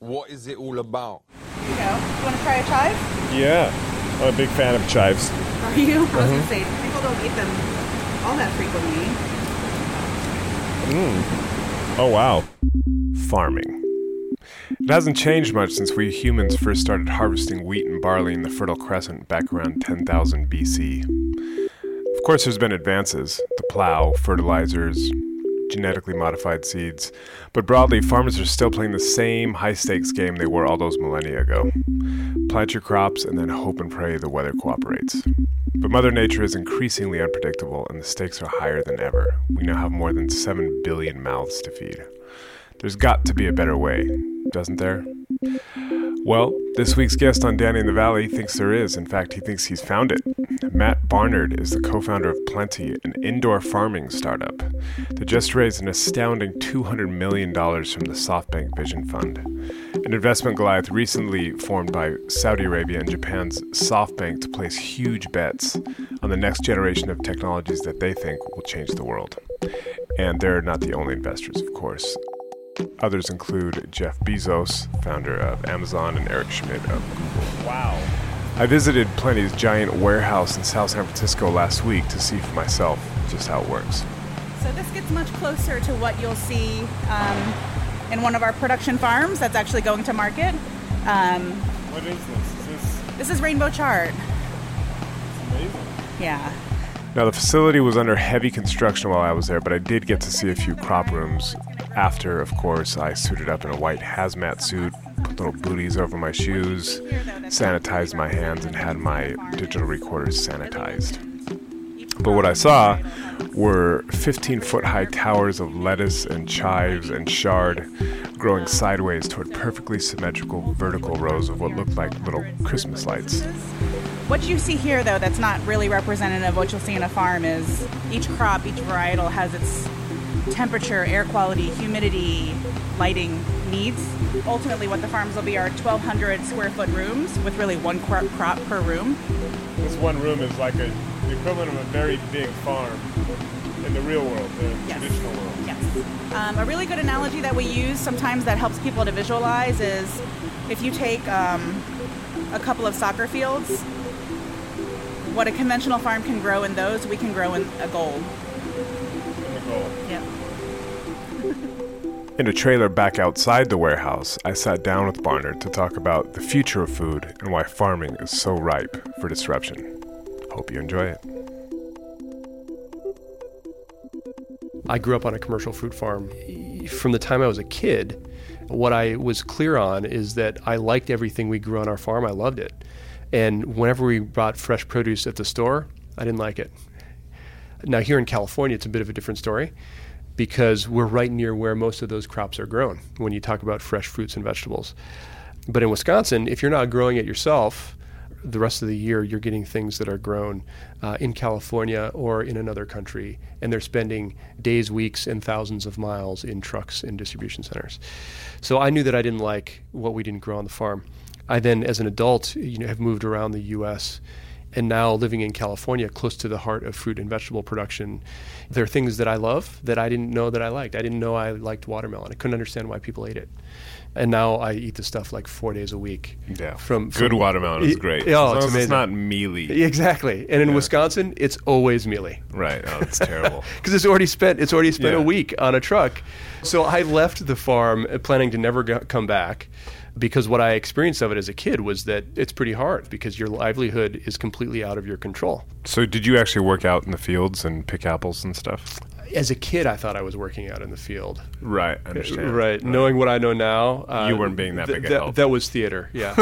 What is it all about? You know, you want to try a chive? Yeah, I'm a big fan of chives. Are you? I was going to mm-hmm. say, people don't eat them all that frequently. Mm. Oh, wow. Farming. It hasn't changed much since we humans first started harvesting wheat and barley in the Fertile Crescent back around 10,000 BC. Of course, there's been advances the plow, fertilizers, genetically modified seeds, but broadly, farmers are still playing the same high stakes game they were all those millennia ago. Plant your crops and then hope and pray the weather cooperates. But Mother Nature is increasingly unpredictable and the stakes are higher than ever. We now have more than 7 billion mouths to feed. There's got to be a better way, doesn't there? Well, this week's guest on Danny in the Valley thinks there is. In fact, he thinks he's found it. Matt Barnard is the co founder of Plenty, an indoor farming startup that just raised an astounding $200 million from the SoftBank Vision Fund. An investment Goliath recently formed by Saudi Arabia and Japan's SoftBank to place huge bets on the next generation of technologies that they think will change the world. And they're not the only investors, of course. Others include Jeff Bezos, founder of Amazon, and Eric Schmidt of Google. Wow. I visited Plenty's giant warehouse in South San Francisco last week to see for myself just how it works. So this gets much closer to what you'll see um, in one of our production farms that's actually going to market. Um, What is this? Is this this is Rainbow Chard. amazing? Yeah. Now, the facility was under heavy construction while I was there, but I did get to see a few crop rooms. After, of course, I suited up in a white hazmat suit, put little booties over my shoes, sanitized my hands, and had my digital recorders sanitized. But what I saw were 15 foot high towers of lettuce and chives and chard growing sideways toward perfectly symmetrical vertical rows of what looked like little Christmas lights. What you see here, though, that's not really representative of what you'll see in a farm is each crop, each varietal has its temperature, air quality, humidity, lighting needs. Ultimately, what the farms will be are 1,200 square foot rooms with really one cro- crop per room. This one room is like a, the equivalent of a very big farm in the real world, the Yes. traditional world. Yes. Um, a really good analogy that we use sometimes that helps people to visualize is if you take um, a couple of soccer fields, what a conventional farm can grow in those, we can grow in a gold. In the goal. Yep. In a trailer back outside the warehouse, I sat down with Barnard to talk about the future of food and why farming is so ripe for disruption. Hope you enjoy it. I grew up on a commercial fruit farm. From the time I was a kid, what I was clear on is that I liked everything we grew on our farm. I loved it. And whenever we bought fresh produce at the store, I didn't like it. Now, here in California, it's a bit of a different story because we're right near where most of those crops are grown when you talk about fresh fruits and vegetables. But in Wisconsin, if you're not growing it yourself, the rest of the year you're getting things that are grown uh, in California or in another country, and they're spending days, weeks, and thousands of miles in trucks and distribution centers. So I knew that I didn't like what we didn't grow on the farm. I then, as an adult, you know, have moved around the U.S. And now living in California, close to the heart of fruit and vegetable production, there are things that I love that I didn't know that I liked. I didn't know I liked watermelon. I couldn't understand why people ate it. And now I eat the stuff like four days a week. Yeah. From, Good watermelon is great. Yeah, as long it's as amazing. it's not mealy. Exactly. And in Yeah. Wisconsin, it's always mealy Right. Oh, it's terrible. because it's already spent it's already spent Yeah. a week on a truck. So I left the farm uh, planning to never go, come back because what I experienced of it as a kid was that it's pretty hard because your livelihood is completely out of your control. so, did you actually work out in the fields and pick apples and stuff? As a kid, I thought I was working out in the field. Right. I understand. Right. Knowing what I know now, uh, You weren't being that th- big a that, help. that was theater. Yeah.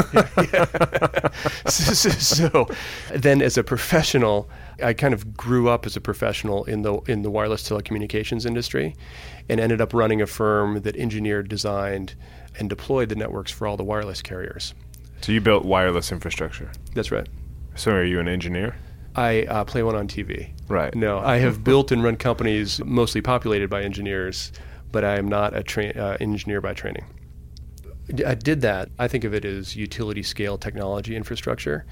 Yeah. so, so- so then, as a professional, I kind of grew up as a professional in the in the wireless telecommunications industry, and ended up running a firm that engineered, designed, and deployed the networks for all the wireless carriers. So, you built wireless infrastructure. That's right. So, are you an engineer? I uh, play one on TV. Right. No, I have built and run companies mostly populated by engineers, but I am not a tra- uh, engineer by training. I did that. I think of it as utility scale technology infrastructure.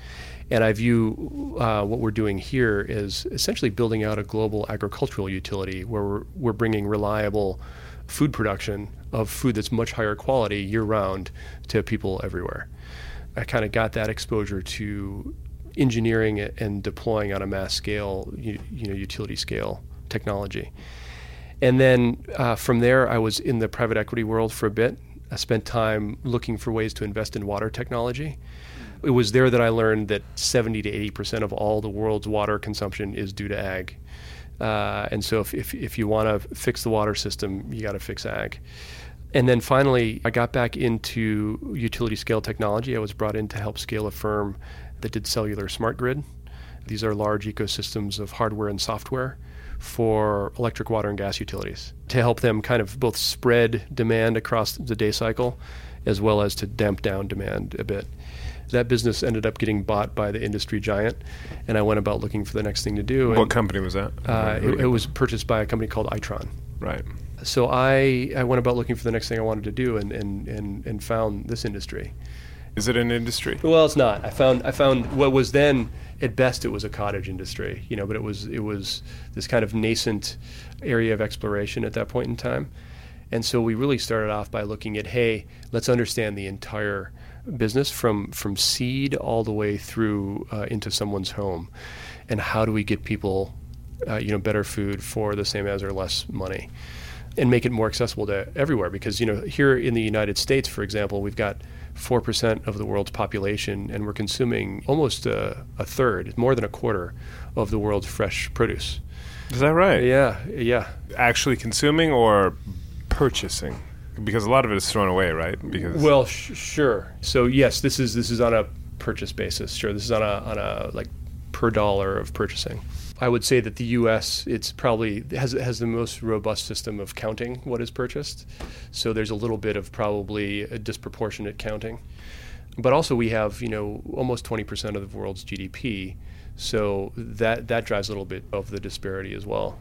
And I view uh, what we're doing here as essentially building out a global agricultural utility where we're, we're bringing reliable food production of food that's much higher quality year round to people everywhere. I kind of got that exposure to engineering and deploying on a mass scale, you, you know, utility scale technology. And then uh, from there, I was in the private equity world for a bit. I spent time looking for ways to invest in water technology. It was there that I learned that 70 to 80 percent of all the world's water consumption is due to ag. Uh, and so, if, if, if you want to fix the water system, you got to fix ag. And then finally, I got back into utility scale technology. I was brought in to help scale a firm that did cellular smart grid. These are large ecosystems of hardware and software for electric, water, and gas utilities to help them kind of both spread demand across the day cycle as well as to damp down demand a bit. That business ended up getting bought by the industry giant, and I went about looking for the next thing to do. What and, company was that? uh, it, it was purchased by a company called Itron. right. So I, I went about looking for the next thing I wanted to do and, and, and, and found this industry. Is it an industry? Well, it's not. I found I found what was then at best it was a cottage industry, you know, but it was it was this kind of nascent area of exploration at that point in time. And so we really started off by looking at, hey, let's understand the entire business from from seed all the way through uh, into someone's home, and how do we get people, uh, you know, better food for the same as or less money, and make it more accessible to everywhere. Because you know, here in the United States, for example, we've got four percent of the world's population, and we're consuming almost a, a third, more than a quarter, of the world's fresh produce. Is that right? Yeah, yeah. Actually consuming or purchasing? Because a lot of it is thrown away, right? Because Well, sh- sure. So yes, this is this is on a purchase basis. Sure, this is on a on a like per dollar of purchasing. I would say that the U.S. it's probably has has the most robust system of counting what is purchased. So there's a little bit of probably a disproportionate counting, but also we have you know almost 20% of the world's GDP. So that that drives a little bit of the disparity as well,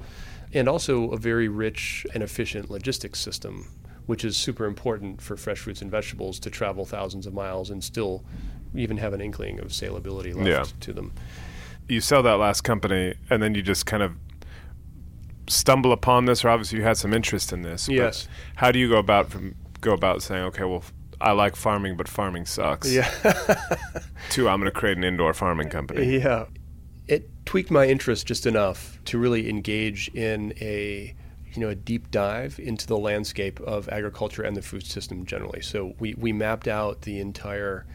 and also a very rich and efficient logistics system which is super important for fresh fruits and vegetables to travel thousands of miles and still even have an inkling of salability left Yeah. to them. you sell that last company and then you just kind of stumble upon this, or obviously you had some interest in this. but Yes. How do you go about from go about saying, okay, well, I like farming, but farming sucks. Yeah. To I'm going to create an indoor farming company. yeah. It tweaked my interest just enough to really engage in a you know a deep dive into the landscape of agriculture and the food system generally. So we, we mapped out the entire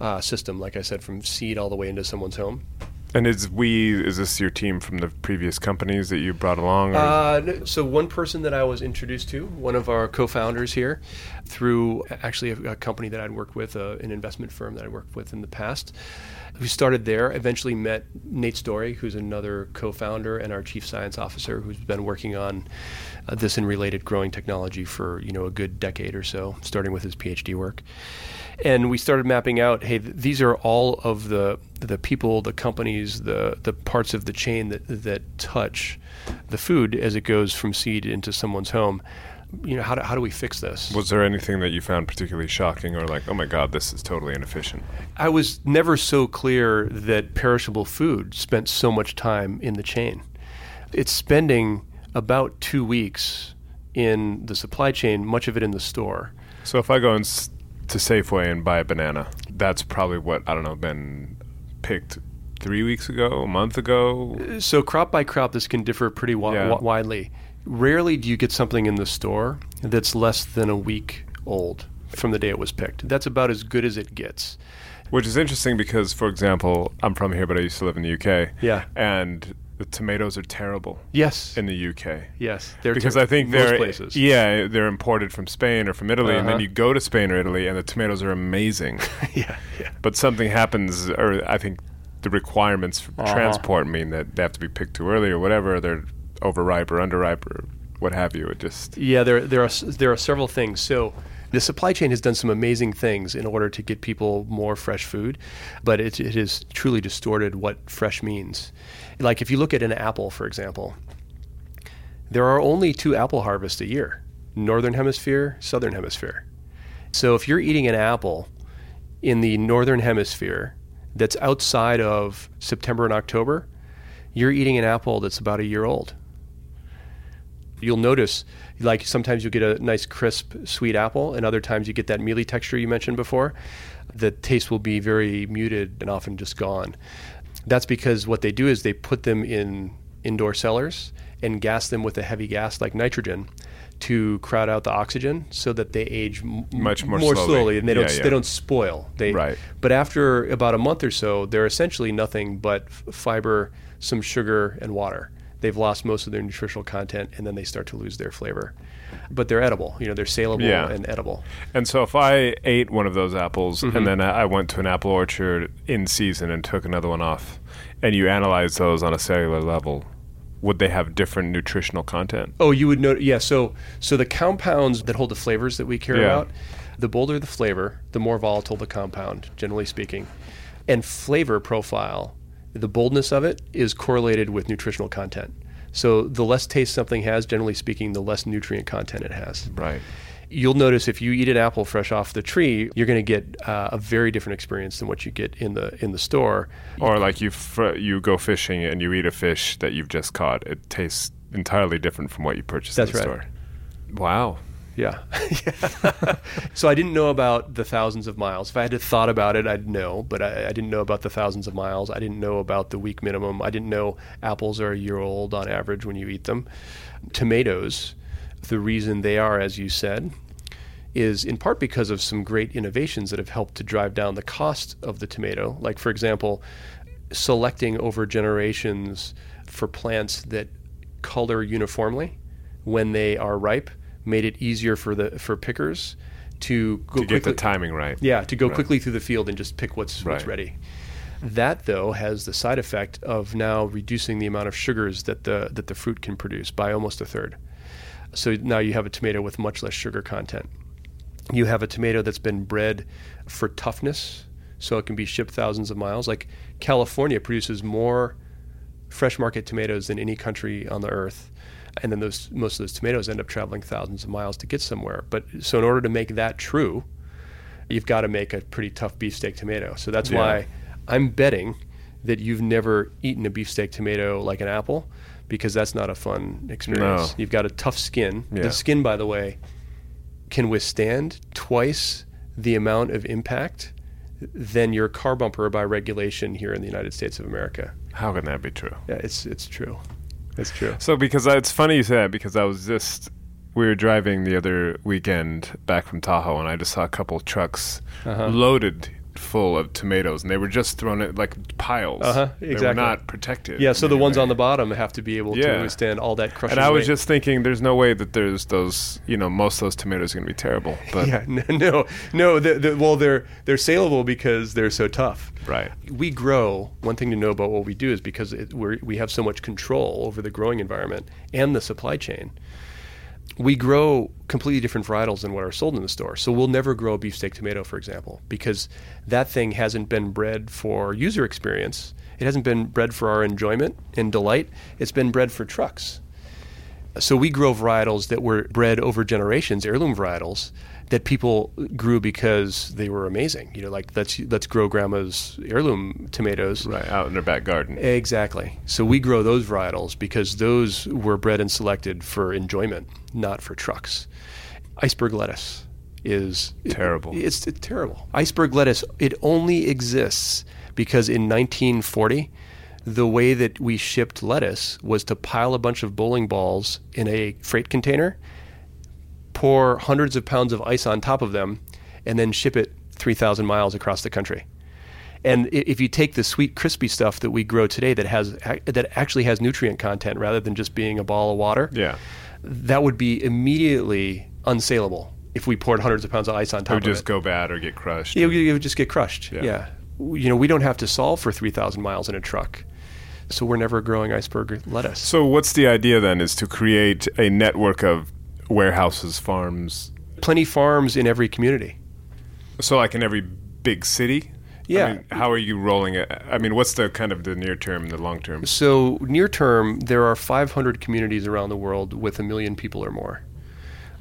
uh, system, like I said, from seed all the way into someone's home. And is we is this your team from the previous companies that you brought along? Uh, so one person that I was introduced to, one of our co-founders here, through actually a, a company that I'd worked with, uh, an investment firm that I worked with in the past. We started there. Eventually met Nate Storey, who's another co-founder and our chief science officer, who's been working on uh, this and related growing technology for you know a good decade or so, starting with his PhD work. And we started mapping out, hey, th- these are all of the the people, the companies, the the parts of the chain that that touch the food as it goes from seed into someone's home. you know, how do, how do we fix this? Was there anything that you found particularly shocking or like, oh my God, this is totally inefficient? I was never so clear that perishable food spent so much time in the chain. It's spending about two weeks in the supply chain, much of it in the store. So if I go in s- to Safeway and buy a banana, that's probably what, I don't know, been picked three weeks ago, a month ago. So crop by crop, this can differ pretty wi- Yeah. wi- widely. Rarely do you get something in the store that's less than a week old from the day it was picked. That's about as good as it gets. Which is interesting because, for example, I'm from here, but I used to live in the UK. Yeah. And the tomatoes are terrible Yes. in the UK. yes. They're because ter- I think most they're places. yeah they're imported from Spain or from Italy, and then Uh-huh. you go to Spain or Italy, and the tomatoes are amazing. yeah. Yeah. but something happens, or I think the requirements for Uh-huh. transport mean that they have to be picked too early or whatever. They're overripe or underripe or what have you. It just Yeah, there there are there are several things. So the supply chain has done some amazing things in order to get people more fresh food, but it, it has truly distorted what fresh means. Like if you look at an apple, for example, there are only two apple harvests a year: northern hemisphere, southern hemisphere. So if you're eating an apple in the northern hemisphere that's outside of September and October, you're eating an apple that's about a year old. You'll notice like sometimes you get a nice crisp sweet apple and other times you get that mealy texture you mentioned before. The taste will be very muted and often just gone that's because what they do is they put them in indoor cellars and gas them with a heavy gas like nitrogen to crowd out the oxygen so that they age m- Much more more slowly. slowly and they don't Yeah, yeah. they don't spoil they Right. but after about a month or so they're essentially nothing but f- fiber some sugar and water they've lost most of their nutritional content and then they start to lose their flavor but they're edible you know they're saleable Yeah. and edible And so if I ate one of those apples Mm-hmm. and then I went to an apple orchard in season and took another one off, and you analyze those on a cellular level, would they have different nutritional content? oh you would know yeah so so the compounds that hold the flavors that we care Yeah. about the bolder the flavor the more volatile the compound generally speaking and flavor profile the boldness of it is correlated with nutritional content so the less taste something has generally speaking the less nutrient content it has Right. you'll notice if you eat an apple fresh off the tree, you're going to get uh, a very different experience than what you get in the in the store. Or like you fr- you go fishing and you eat a fish that you've just caught. It tastes entirely different from what you purchased That's in the right. store. Wow. Yeah. so I didn't know about the thousands of miles. If I had thought about it, I'd know, but I, I didn't know about the thousands of miles. I didn't know about the week minimum. I didn't know apples are a year old on average when you eat them. Tomatoes, the reason they are, as you said, is in part because of some great innovations that have helped to drive down the cost of the tomato. Like, for example, selecting over generations for plants that color uniformly when they are ripe made it easier for the for pickers to go To get the timing right. yeah, to go Right. quickly through the field and just pick what's what's ready. That though has the side effect of now reducing the amount of sugars that the that the fruit can produce by almost a third. So now you have a tomato with much less sugar content. You have a tomato that's been bred for toughness, so it can be shipped thousands of miles. Like California produces more fresh market tomatoes than any country on the earth. And then those most of those tomatoes end up traveling thousands of miles to get somewhere. But so in order to make that true, you've got to make a pretty tough beefsteak tomato. So that's Yeah. why I'm betting that you've never eaten a beefsteak tomato like an apple because that's not a fun experience. No. You've got a tough skin. Yeah. The skin, by the way, can withstand twice the amount of impact than your car bumper by regulation here in the United States of America. How can that be true? Yeah, it's it's true. It's true. So because I, it's funny you say that because I was just we were driving the other weekend back from Tahoe and I just saw a couple of trucks Uh-huh. loaded full of tomatoes and they were just thrown in like piles. Uh-huh, Exactly. They were not protected. Yeah, so the ones way. on the bottom have to be able to withstand all that crushing. And I was weight. just thinking, there's no way that there's those, you know, most of those tomatoes are going to be terrible. But yeah, no, no, no. The, the, well, they're they're saleable because they're so tough. right, We grow. One thing to know about what we do is because it, we're, we have so much control over the growing environment and the supply chain. We grow completely different varietals than what are sold in the store. So we'll never grow a beefsteak tomato, for example, because that thing hasn't been bred for user experience. It hasn't been bred for our enjoyment and delight. It's been bred for trucks. So we grow varietals that were bred over generations, heirloom varietals that people grew because they were amazing. You know, like let's let's grow grandma's heirloom tomatoes. Right, out in their back garden. Exactly. So we grow those varietals because those were bred and selected for enjoyment, not for trucks. Iceberg lettuce is Terrible. It, it's, it's terrible. Iceberg lettuce it only exists because in 1940 the way that we shipped lettuce was to pile a bunch of bowling balls in a freight container, pour hundreds of pounds of ice on top of them, and then ship it 3,000 miles across the country. And if you take the sweet, crispy stuff that we grow today that has that actually has nutrient content rather than just being a ball of water, Yeah. that would be immediately unsaleable if we poured hundreds of pounds of ice on top. It would just it. go bad or get crushed. It would, it would just get crushed. Yeah. Yeah. You know, we don't have to solve for 3,000 miles in a truck. So we're never growing iceberg lettuce. So what's the idea then? Is to create a network of warehouses, farms. Plenty farms in every community. So like in every big city. Yeah. I mean, how are you rolling it? I mean, what's the kind of the near term, the long term? So near term, there are 500 communities around the world with a million people or more.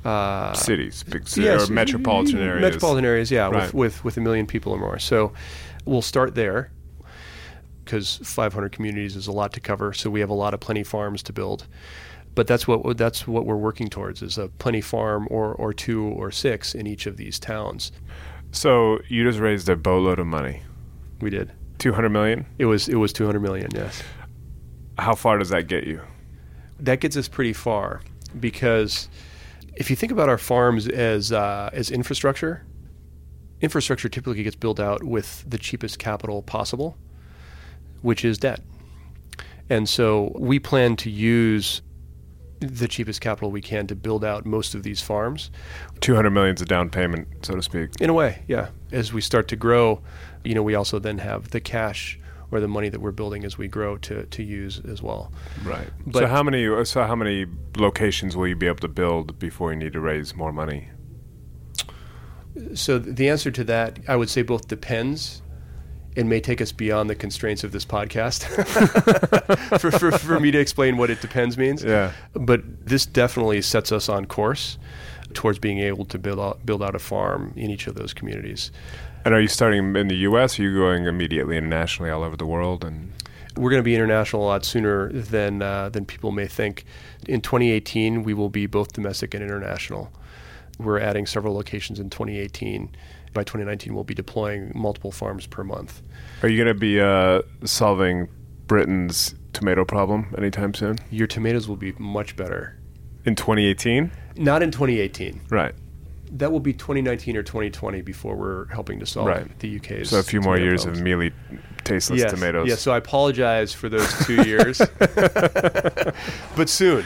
Uh, Cities, big cities, yes, or metropolitan areas. Metropolitan areas, yeah, Right. with, with with a million people or more. So we'll start there because 500 communities is a lot to cover. So we have a lot of plenty farms to build. But that's what that's what we're working towards is a plenty farm or or two or six in each of these towns. So you just raised a boatload of money, We did. two hundred million. It was it was 200 million. Yes. How far does that get you? that gets us pretty far because if you think about our farms as uh, as infrastructure, infrastructure typically gets built out with the cheapest capital possible, which is debt. And so we plan to use the cheapest capital we can to build out most of these farms. Two hundred million's a down payment, so to speak. In a way, yeah. As we start to grow, you know, we also then have the cash or the money that we're building as we grow to, to use as well. Right. so how many? So how many locations will you be able to build before you need to raise more money? So the answer to that, I would say, both depends and may take us beyond the constraints of this podcast for, for, for me to explain what it depends means. Yeah. But this definitely sets us on course towards being able to build out, build out a farm in each of those communities. And are you starting in the U.S. Or are you going immediately internationally all over the world? And We're going to be international a lot sooner than uh, than people may think. In 2018, we will be both domestic and international. We're adding several locations in 2018. By 2019, we'll be deploying multiple farms per month. are you going to be uh, solving Britain's tomato problem anytime soon? Your tomatoes will be much better. In 2018, Not in 2018. right? That will be 2019 or 2020 before we're helping to solve Right. the UK's. So a few more years problems. of mealy, tasteless yes. tomatoes. Yeah. so I apologize for those two years. but soon.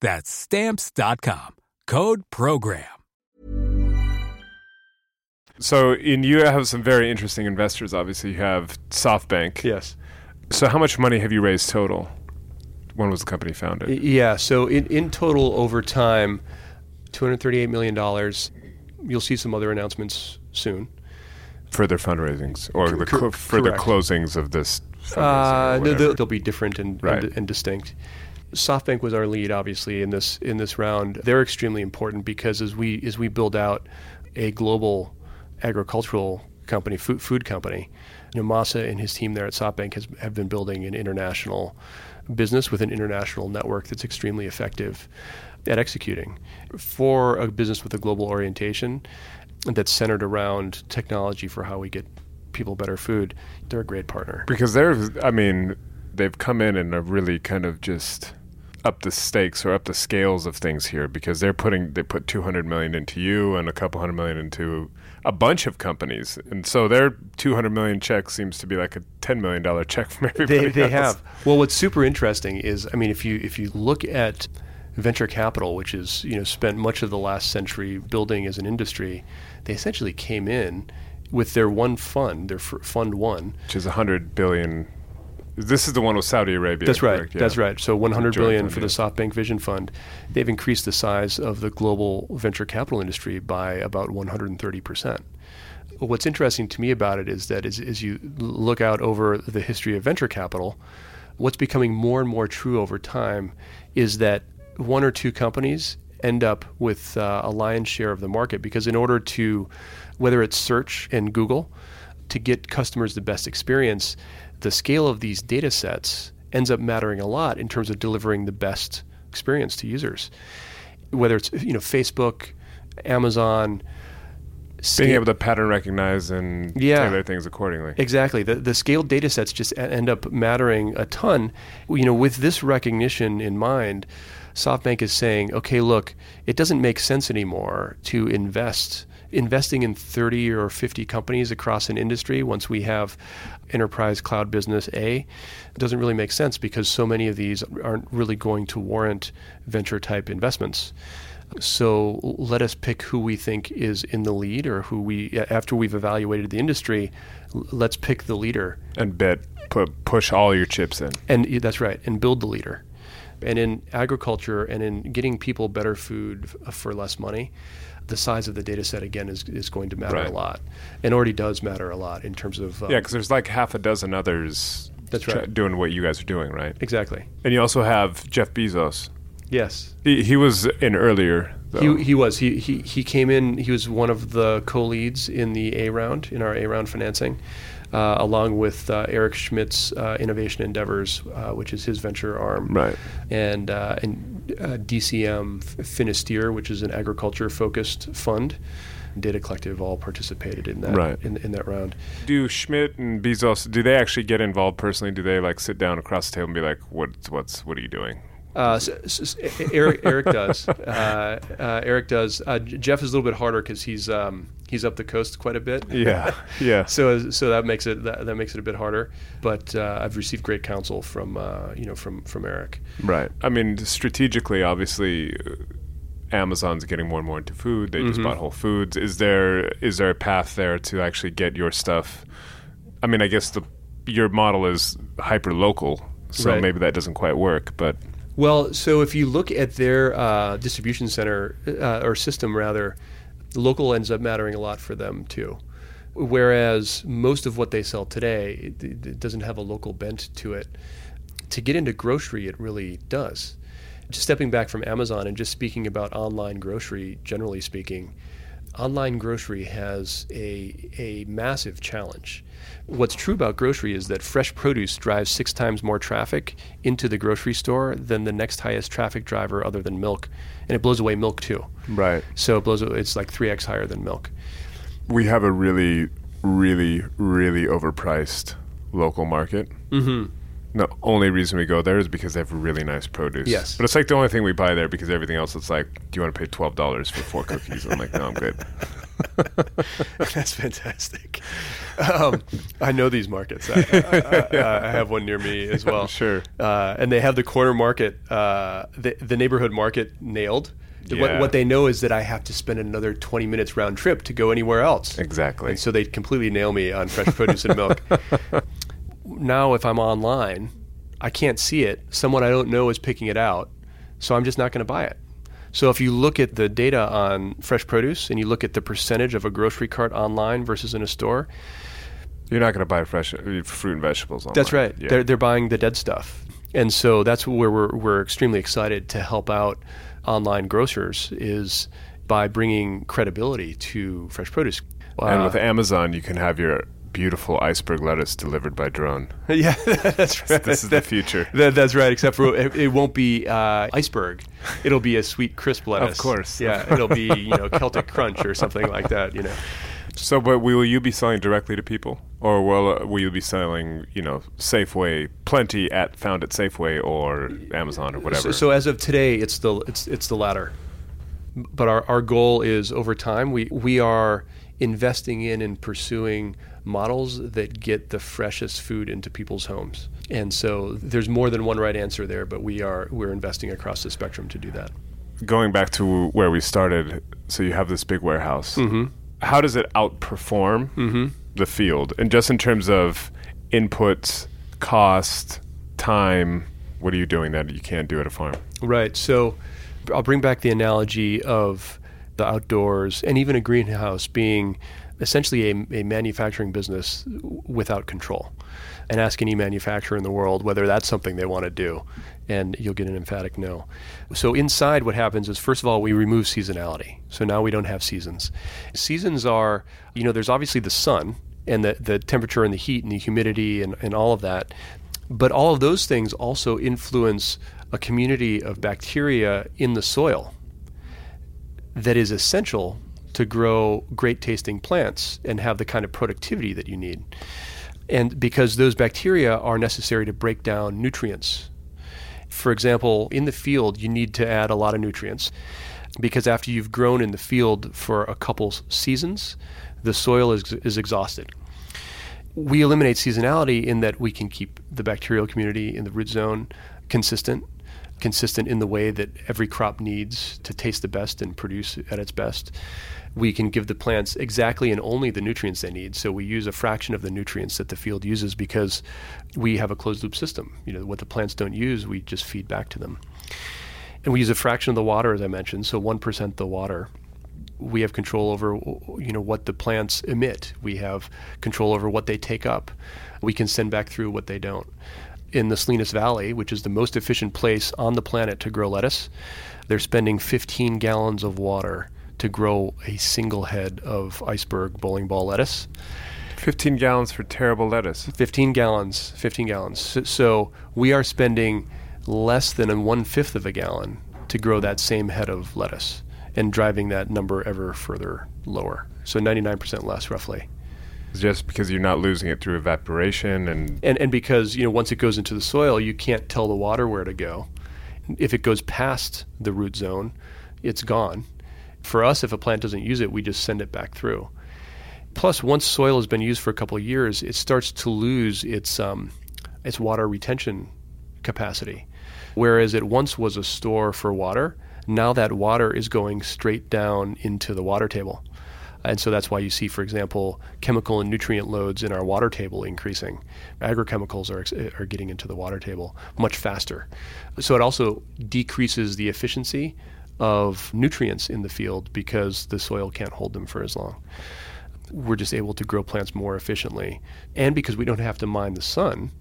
That's Stamps.com. Code PROGRAM. So, in you have some very interesting investors. Obviously, you have SoftBank. Yes. So, how much money have you raised total? When was the company founded? Yeah. So in, in total over time, two hundred thirty-eight million dollars. You'll see some other announcements soon. Further fundraisings or the Cor- cl- further closings of this. Uh, no, they'll, they'll be different and, Right. and, and distinct. SoftBank was our lead, obviously, in this in this round. They're extremely important because as we as we build out a global agricultural company, food food company, you know, Masa and his team there at SoftBank has have been building an international business with an international network that's extremely effective at executing for a business with a global orientation that's centered around technology for how we get people better food. They're a great partner. because they're i mean they've come in and have really kind of just up the stakes or up the scales of things here because they're putting they put 200 million into you and a couple hundred million into a bunch of companies and so their 200 million check seems to be like a 10 million dollar check from everybody they, they else. have. Well, what's super interesting is, I mean, if you if you look at venture capital, which is you know spent much of the last century building as an industry, they essentially came in with their one fund, their f- fund one. which is 100 billion this is the one with saudi arabia That's right. correct? Yeah. That's right. So 100 Joint billion for the. SoftBank Vision Fund. They've increased the size of the global venture capital industry by about 130 percent. What's interesting to me about it is that as, as you look out over the history of venture capital, what's becoming more and more true over time is that one or two companies end up with uh, a lion's share of the market because in order to, whether it's search and Google, to get customers the best experience, the scale of these data sets ends up mattering a lot in terms of delivering the best experience to users. Whether it's you know Facebook, Amazon, being able to pattern recognize and Yeah. tailor things accordingly Exactly. The the scaled data sets just end up mattering a ton. You know, with this recognition in mind, SoftBank is saying, okay, look, it doesn't make sense anymore to invest investing in 30 or 50 companies across an industry once we have enterprise cloud business A doesn't really make sense because so many of these aren't really going to warrant venture type investments. So let us pick who we think is in the lead or who we, after we've evaluated the industry, let's pick the leader. and bet put push all your chips in And that's right, and build the leader. And in agriculture and in getting people better food for less money, the size of the data set again is, is going to matter Right. a lot, and already does matter a lot in terms of um, yeah because there's like half a dozen others That's right. doing what you guys are doing right exactly. And you also have Jeff Bezos. Yes, He, he was in earlier. Though. He, he was. He, he, he came in, he was one of the co leads in the A round, in our A round financing, uh, along with uh, Eric Schmidt's uh, Innovation Endeavors, uh, which is his venture arm. Right. And, uh, and uh, DCM Finistere, which is an agriculture focused fund. Data Collective all participated in that Right. in, in that round. do Schmidt and Bezos? Do they actually get involved personally? Do they like sit down across the table and be like, "What's what's what are you doing?" Uh, s s s- Eric, Eric does. Uh, uh, Eric does. Uh, Jeff is a little bit harder because he's um, he's up the coast quite a bit. Yeah, yeah. So so that makes it that, that makes it a bit harder. But uh, I've received great counsel from uh, you know from from Eric. Right. I mean, strategically, obviously, Amazon's getting more and more into food. They just Mhm. bought Whole Foods. Is there is there a path there to actually get your stuff? I mean, I guess the your model is hyper local, so Right. maybe that doesn't quite work. But Well, so if you look at their uh, distribution center uh, or system rather, local ends up mattering a lot for them too. Whereas most of what they sell today it, it doesn't have a local bent to it. To get into grocery, it really does. Just stepping back from Amazon and just speaking about online grocery, generally speaking, online grocery has a, a massive challenge. What's true about grocery is that fresh produce drives six times more traffic into the grocery store than the next highest traffic driver other than milk. And it blows away milk too. right, So it blows it's like 3x higher than milk. we have a really, really, really overpriced local market. Mm-hmm. The only reason we go there is because they have really nice produce. Yes. But it's like the only thing we buy there because everything else it's like, do you want to pay twelve dollars for four cookies? I'm like, no, I'm good. That's fantastic. Um, I know these markets. I, I, I, I have one near me as well. Sure. Uh, and they have the corner market, uh, the, the neighborhood market nailed. What, what they know is that I have to spend another 20 minutes round trip to go anywhere else. Exactly. And so they completely nail me on fresh produce and milk. Now, if I'm online, I can't see it. Someone I don't know is picking it out, so I'm just not going to buy it. So if you look at the data on fresh produce and you look at the percentage of a grocery cart online versus in a store, You're not going to buy fresh uh, fruit and vegetables. Online. that's right. Yeah. They're they're buying the dead stuff, and so that's where we're we're extremely excited to help out online grocers is by bringing credibility to fresh produce. and Uh, with Amazon, you can have your beautiful iceberg lettuce delivered by drone. yeah, that's right. This is the future. That, that's right. Except for it, it won't be uh, iceberg. It'll be a sweet crisp lettuce. Of course. Yeah, it'll be you know Celtic crunch or something like that. You know. So, but will you be selling directly to people, or will uh, will you be selling, you know, Safeway, plenty at found at Safeway or Amazon or whatever? So, so as of today, it's the it's it's the latter. But our, our goal is over time we we are investing in and pursuing models that get the freshest food into people's homes. And so there's more than one right answer there, but we are we're investing across the spectrum to do that. Going back to where we started, so you have this big warehouse. Mm-hmm. How does it outperform the field, and just in terms of inputs, cost, time? What are you doing that you can't do at a farm? Right. So I'll bring back the analogy of the outdoors and even a greenhouse being essentially a, a manufacturing business without control. And ask any manufacturer in the world whether that's something they want to do, and you'll get an emphatic no. So, inside, what happens is first of all, we remove seasonality. So now we don't have seasons. Seasons are, you know, there's obviously the sun and the, the temperature and the heat and the humidity and, and all of that. But all of those things also influence a community of bacteria in the soil that is essential to grow great tasting plants and have the kind of productivity that you need. And because those bacteria are necessary to break down nutrients. For example, in the field, you need to add a lot of nutrients because after you've grown in the field for a couple seasons, the soil is, is exhausted. We eliminate seasonality in that we can keep the bacterial community in the root zone consistent, consistent in the way that every crop needs to taste the best and produce at its best. We can give the plants exactly and only the nutrients they need. So we use a fraction of the nutrients that the field uses because we have a closed loop system. You know, what the plants don't use, we just feed back to them. And we use a fraction of the water, as I mentioned, so 1% the water we have control over you know what the plants emit. We have control over what they take up. We can send back through what they don't. In the Salinas Valley, which is the most efficient place on the planet to grow lettuce, they're spending 15 gallons of water to grow a single head of iceberg bowling ball lettuce. 15 gallons for terrible lettuce. 15 gallons, 15 gallons. So, so we are spending less than a one fifth of a gallon to grow that same head of lettuce and driving that number ever further lower. So 99% less, roughly. Just because you're not losing it through evaporation and And, and because, you know, once it goes into the soil, you can't tell the water where to go. If it goes past the root zone, it's gone. For us, if a plant doesn't use it, we just send it back through. Plus, once soil has been used for a couple of years, it starts to lose its um, its water retention capacity. Whereas it once was a store for water, now that water is going straight down into the water table. And so that's why you see, for example, chemical and nutrient loads in our water table increasing. Agrochemicals are, are getting into the water table much faster. So it also decreases the efficiency of nutrients in the field because the soil can't hold them for as long. We're just able to grow plants more efficiently. And because we don't have to mine the sun,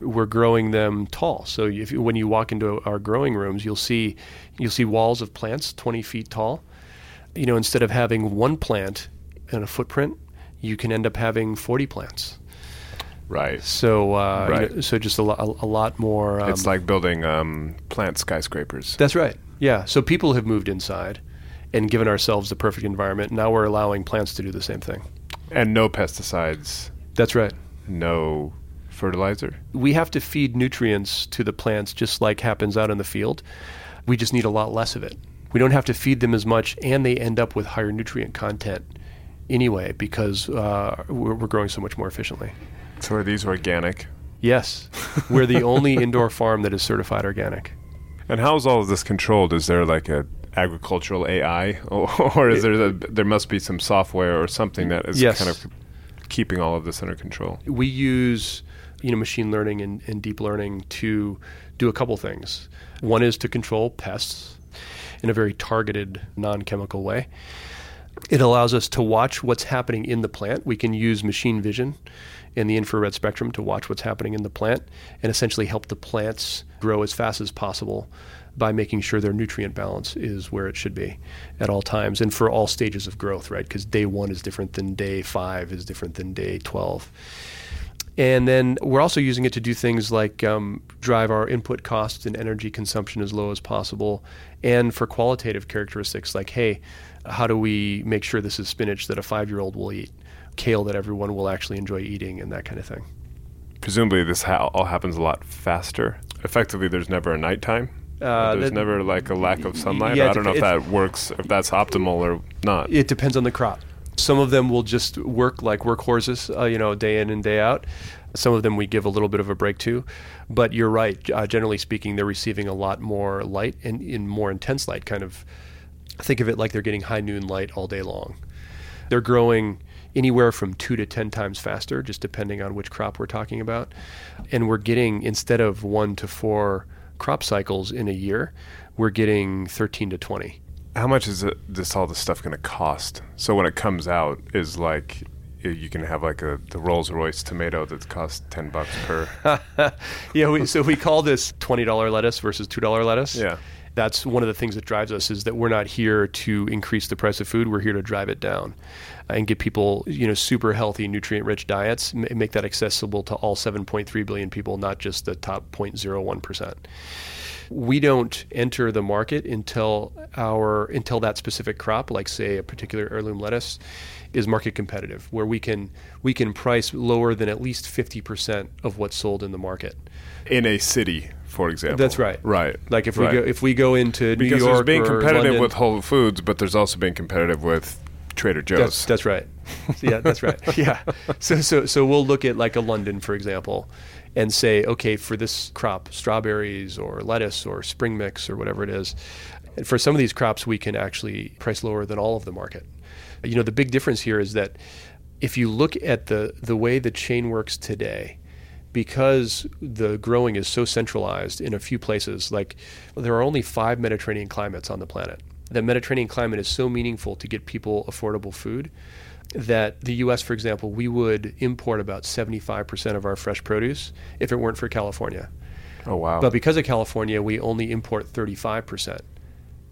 we're growing them tall. So if when you walk into our growing rooms, you'll see you'll see walls of plants 20 feet tall. You know, instead of having one plant and a footprint, you can end up having 40 plants. right. So, uh, you know, so just a, lo- a, a lot more. Um, it's like building um, plant skyscrapers. that's right. Yeah. So people have moved inside and given ourselves the perfect environment. Now we're allowing plants to do the same thing. And no pesticides, That's right. no fertilizer? We have to feed nutrients to the plants just like happens out in the field. We just need a lot less of it. We don't have to feed them as much, and they end up with higher nutrient content anyway because uh, we're, we're growing so much more efficiently. So are these organic? Yes, we're the only indoor farm that is certified organic. And how is all of this controlled? Is there like a agricultural AI, or, or is there a, there must be some software or something that is Yes. kind of keeping all of this under control? we use you know machine learning and, and deep learning to do a couple things. One is to control pests in a very targeted, non-chemical way. It allows us to watch what's happening in the plant. We can use machine vision in the infrared spectrum to watch what's happening in the plant and essentially help the plants grow as fast as possible by making sure their nutrient balance is where it should be at all times and for all stages of growth, right? Because day one is different than day five, is different than day 12. And then we're also using it to do things like um, drive our input costs and energy consumption as low as possible, and for qualitative characteristics like, hey, how do we make sure this is spinach that a five year old will eat, kale that everyone will actually enjoy eating, and that kind of thing. Presumably, this ha- all happens a lot faster. Effectively, there's never a nighttime. Uh, there's that- never like a lack of sunlight. yeah, I don't know if that works, if that's optimal or not. It depends on the crop. Some of them will just work like workhorses, uh, you know, day in and day out. Some of them we give a little bit of a break to, but you're right. Uh, generally speaking, they're receiving a lot more light and in more intense light. Kind of think of it like they're getting high noon light all day long. They're growing anywhere from two to ten times faster, just depending on which crop we're talking about. And we're getting instead of one to four crop cycles in a year, we're getting thirteen to twenty. How much is it, this all this stuff going to cost? So when it comes out, is like you can have like a the Rolls Royce tomato that costs ten bucks per. yeah, we, so we call this twenty dollar lettuce versus two dollar lettuce. Yeah. that's one of the things that drives us is that we're not here to increase the price of food. We're here to drive it down and get people, you know, super healthy, nutrient rich diets. Make that accessible to all 7.3 billion people, not just the top 0.01 percent. We don't enter the market until our until that specific crop, like say a particular heirloom lettuce, is market competitive, where we can we can price lower than at least 50 percent of what's sold in the market. in a city, for example. That's right. Right. Like if we go if we go into because New York there's being competitive London- with Whole Foods, but there's also being competitive with Trader Joe's. That's, that's right. yeah, that's right. Yeah. So, so, so we'll look at like a London, for example, and say, okay, for this crop, strawberries or lettuce or spring mix or whatever it is, and for some of these crops, we can actually price lower than all of the market. You know, the big difference here is that if you look at the the way the chain works today, because the growing is so centralized in a few places, like there are only five Mediterranean climates on the planet. The Mediterranean climate is so meaningful to get people affordable food that the US, for example, we would import about 75% of our fresh produce if it weren't for California. Oh wow. But because of California, we only import 35%.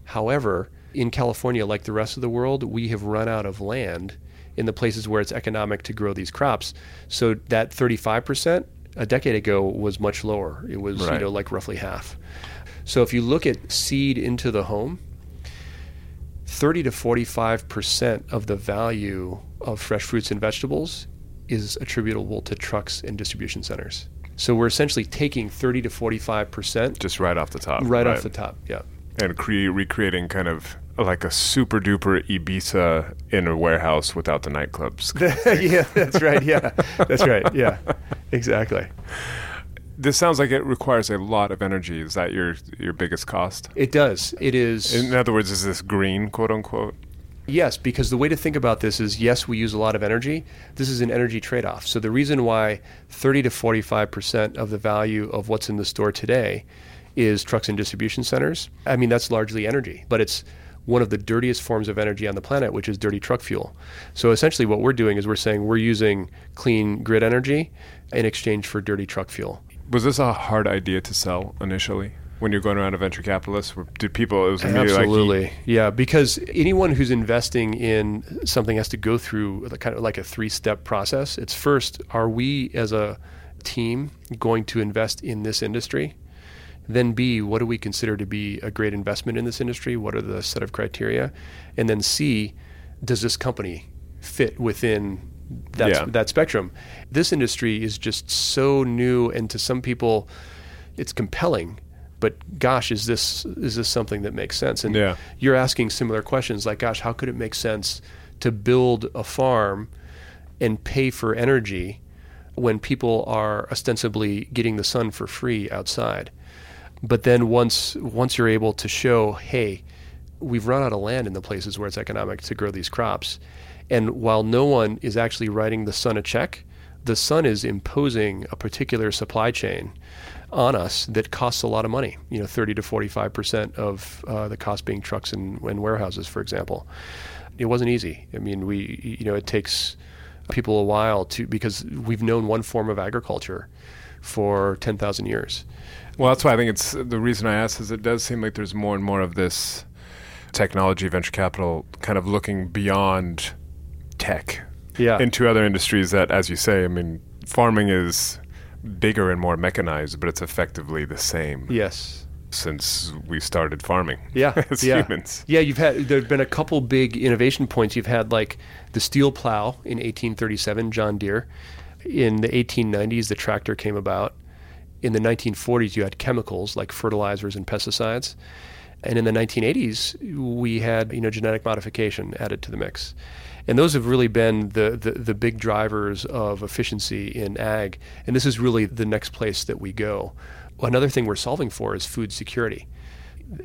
However, in California, like the rest of the world, we have run out of land in the places where it's economic to grow these crops. So that 35% a decade ago was much lower. It was, you know, like roughly half. So if you look at seed into the home, 30 to 45% of the value of fresh fruits and vegetables is attributable to trucks and distribution centers. So we're essentially taking 30 to 45% just right off the top. right, off the top. Yeah. And cre- recreating kind of like a super duper Ibiza in a warehouse without the nightclubs. yeah, that's right. Yeah. That's right. Yeah. Exactly. This sounds like it requires a lot of energy. Is that your your biggest cost? It does. It is In other words, is this green, quote unquote? Yes, because the way to think about this is yes, we use a lot of energy. This is an energy trade off. So the reason why 30 to 45% of the value of what's in the store today is trucks and distribution centers, I mean, that's largely energy, but it's one of the dirtiest forms of energy on the planet, which is dirty truck fuel. So essentially, what we're doing is we're saying we're using clean grid energy in exchange for dirty truck fuel. Was this a hard idea to sell initially when you're going around a venture capitalist? Were- Did people? It was Absolutely, like yeah. Because anyone who's investing in something has to go through kind of like a three-step process. It's first, are we as a team going to invest in this industry? Then B, what do we consider to be a great investment in this industry? What are the set of criteria? And then C, does this company fit within that Yeah. that spectrum. This industry is just so new, and to some people, it's compelling. But gosh, is this is this something that makes sense? And Yeah. you're asking similar questions like, gosh, how could it make sense to build a farm and pay for energy when people are ostensibly getting the sun for free outside? But then once once you're able to show, hey, we've run out of land in the places where it's economic to grow these crops, and while no one is actually writing the sun a check, the sun is imposing a particular supply chain on us that costs a lot of money. You know, 30 to 45 percent of uh, the cost being trucks and, and warehouses, for example. It wasn't easy. I mean, we you know it takes people a while to because we've known one form of agriculture for 10,000 years. Well, that's why I think it's the reason I asked is it does seem like there's more and more of this technology, venture capital, kind of looking beyond tech Yeah. into other industries that, as you say, I mean, farming is bigger and more mechanized, but it's effectively the same Yes. since we started farming Yeah, as yeah. humans. Yeah, you've had there've been a couple big innovation points. You've had like the steel plow in 1837, John Deere. In the 1890s, the tractor came about. In the 1940s, you had chemicals like fertilizers and pesticides. And in the 1980s, we had you know genetic modification added to the mix. And those have really been the, the, the big drivers of efficiency in ag. And this is really the next place that we go. Another thing we're solving for is food security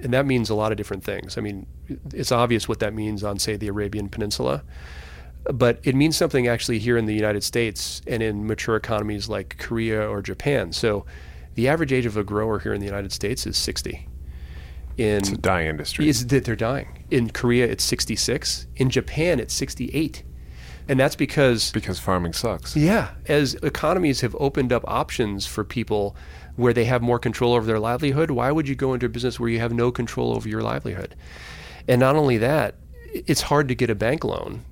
and that means a lot of different things. I mean, it's obvious what that means on, say, the Arabian Peninsula, but it means something actually here in the United States and in mature economies like Korea or Japan. So, the average age of a grower here in the United States is 60. In It's a dying industry. is that they're dying. In Korea, it's 66. In Japan, it's 68. And that's because because farming sucks. yeah, as economies have opened up options for people where they have more control over their livelihood, why would you go into a business where you have no control over your livelihood? And not only that, it's hard to get a bank loan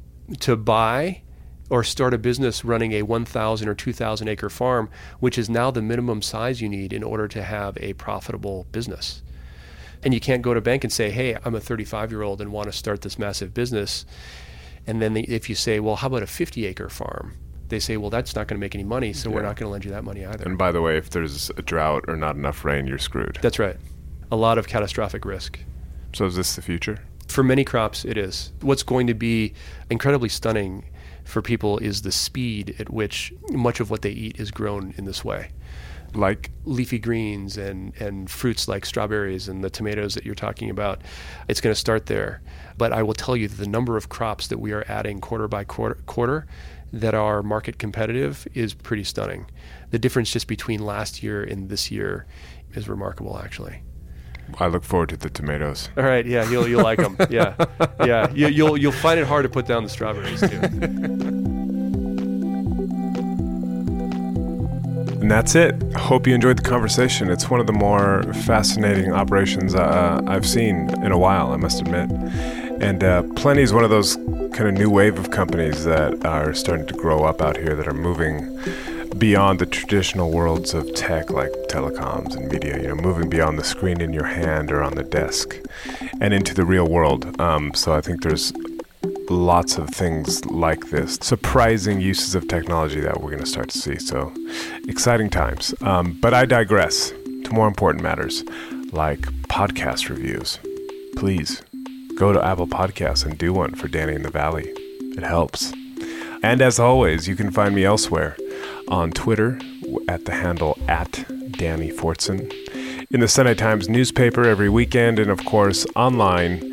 to buy or start a business running a 1,000 or 2,000 acre farm, which is now the minimum size you need in order to have a profitable business. And you can't go to a bank and say, hey, I'm a 35 year old and want to start this massive business. And then the, if you say, well, how about a 50 acre farm? They say, well, that's not going to make any money, so we're not going to lend you that money either. And by the way, if there's a drought or not enough rain, you're screwed. That's right. A lot of catastrophic risk. So is this the future? For many crops, it is. What's going to be incredibly stunning for people is the speed at which much of what they eat is grown in this way. Like leafy greens and, and fruits like strawberries and the tomatoes that you're talking about. It's going to start there. But I will tell you that the number of crops that we are adding quarter by quarter, quarter that are market competitive is pretty stunning. The difference just between last year and this year is remarkable, actually. I look forward to the tomatoes. All right, yeah, you'll you'll like them. Yeah, yeah, you, you'll you'll find it hard to put down the strawberries too. And that's it. Hope you enjoyed the conversation. It's one of the more fascinating operations uh, I've seen in a while, I must admit. And uh, Plenty is one of those kind of new wave of companies that are starting to grow up out here that are moving beyond the traditional worlds of tech like telecoms and media, you know, moving beyond the screen in your hand or on the desk and into the real world. Um, so I think there's lots of things like this, surprising uses of technology that we're going to start to see. So exciting times. Um, but I digress to more important matters like podcast reviews. Please go to Apple Podcasts and do one for Danny in the Valley. It helps. And as always, you can find me elsewhere on Twitter at the handle at Danny Fortson, in the Sunday Times newspaper every weekend, and of course online